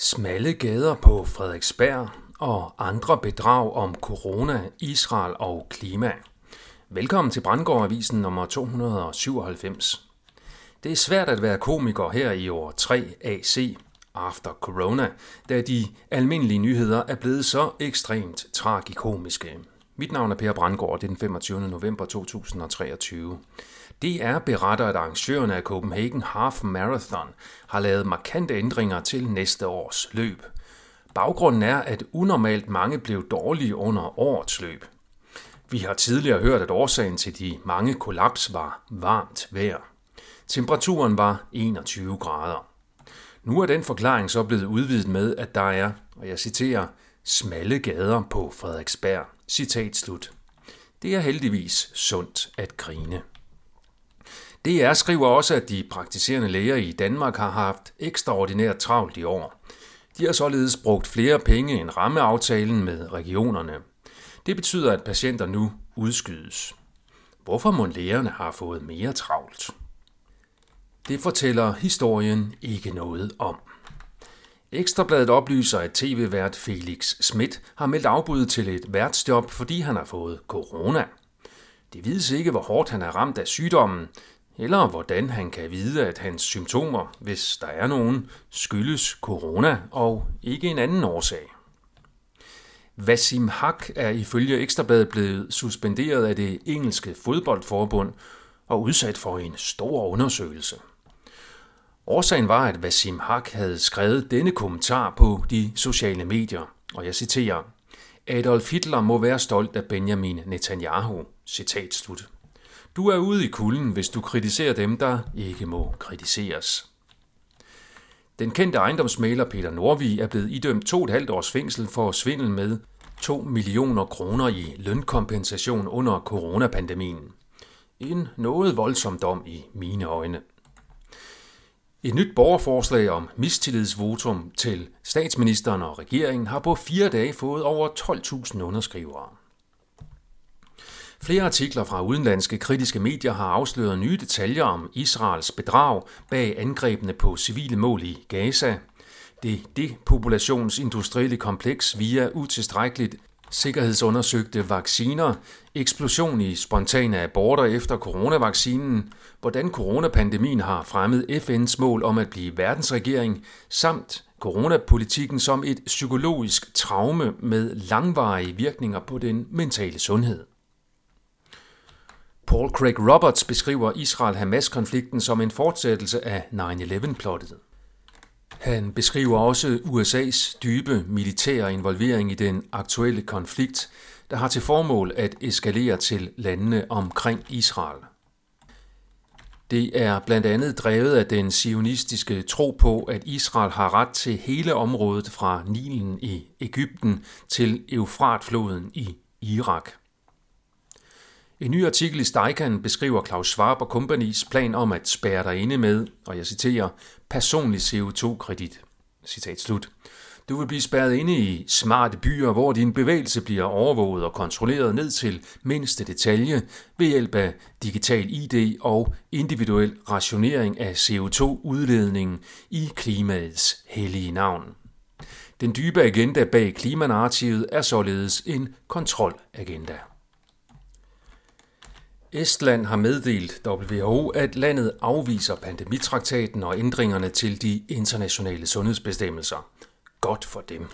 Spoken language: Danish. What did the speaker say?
Smalle gader på Frederiksberg og andre bedrag om corona, Israel og klima. Velkommen til Brandgård-avisen nummer 297. Det er svært at være komiker her i år 3 AC, After Corona, da de almindelige nyheder er blevet så ekstremt tragikomiske. Mit navn er Per Brandgård, det er den 25. november 2023. DR beretter, at arrangørerne af Copenhagen Half Marathon har lavet markante ændringer til næste års løb. Baggrunden er, at unormalt mange blev dårlige under årets løb. Vi har tidligere hørt, at årsagen til de mange kollaps var varmt vejr. Temperaturen var 21 grader. Nu er den forklaring så blevet udvidet med, at der er, og jeg citerer, smalle gader på Frederiksberg. Citat slut. Det er heldigvis sundt at grine. DR skriver også, at de praktiserende læger i Danmark har haft ekstraordinært travlt i år. De har således brugt flere penge end rammeaftalen med regionerne. Det betyder, at patienter nu udskydes. Hvorfor må lægerne har fået mere travlt? Det fortæller historien ikke noget om. Ekstrabladet oplyser, at tv-vært Felix Schmidt har meldt afbud til et værtsjob, fordi han har fået corona. Det vides ikke, hvor hårdt han er ramt af sygdommen, eller hvordan han kan vide, at hans symptomer, hvis der er nogen, skyldes corona og ikke en anden årsag. Vasim Hak er ifølge Ekstrabladet blevet suspenderet af det engelske fodboldforbund og udsat for en stor undersøgelse. Årsagen var, at Vasim Hak havde skrevet denne kommentar på de sociale medier, og jeg citerer, Adolf Hitler må være stolt af Benjamin Netanyahu. Citat slut. Du er ude i kulden, hvis du kritiserer dem, der ikke må kritiseres. Den kendte ejendomsmaler Peter Norvig er blevet idømt to et halvt års fængsel for svindel med 2 millioner kroner i lønkompensation under coronapandemien. En noget voldsom dom i mine øjne. Et nyt borgerforslag om mistillidsvotum til statsministeren og regeringen har på fire dage fået over 12.000 underskrivere. Flere artikler fra udenlandske kritiske medier har afsløret nye detaljer om Israels bedrag bag angrebene på civile mål i Gaza. Det depopulationsindustrielle kompleks via utilstrækkeligt sikkerhedsundersøgte vacciner, eksplosion i spontane aborter efter coronavaccinen, hvordan coronapandemien har fremmet FN's mål om at blive verdensregering, samt coronapolitikken som et psykologisk traume med langvarige virkninger på den mentale sundhed. Paul Craig Roberts beskriver Israel-Hamas-konflikten som en fortsættelse af 9-11-plottet. Han beskriver også USA's dybe militære involvering i den aktuelle konflikt, der har til formål at eskalere til landene omkring Israel. Det er blandt andet drevet af den sionistiske tro på, at Israel har ret til hele området fra Nilen i Ægypten til Eufratfloden i Irak. En ny artikel i Steikan beskriver Claus Schwab og Companys plan om at spære dig inde med, og jeg citerer, personlig CO2-kredit. Citat slut. Du vil blive spærret inde i smarte byer, hvor din bevægelse bliver overvåget og kontrolleret ned til mindste detalje ved hjælp af digital ID og individuel rationering af CO2-udledningen i klimaets hellige navn. Den dybe agenda bag klimanarrativet er således en kontrolagenda. Estland har meddelt WHO, at landet afviser pandemitraktaten og ændringerne til de internationale sundhedsbestemmelser. Godt for dem.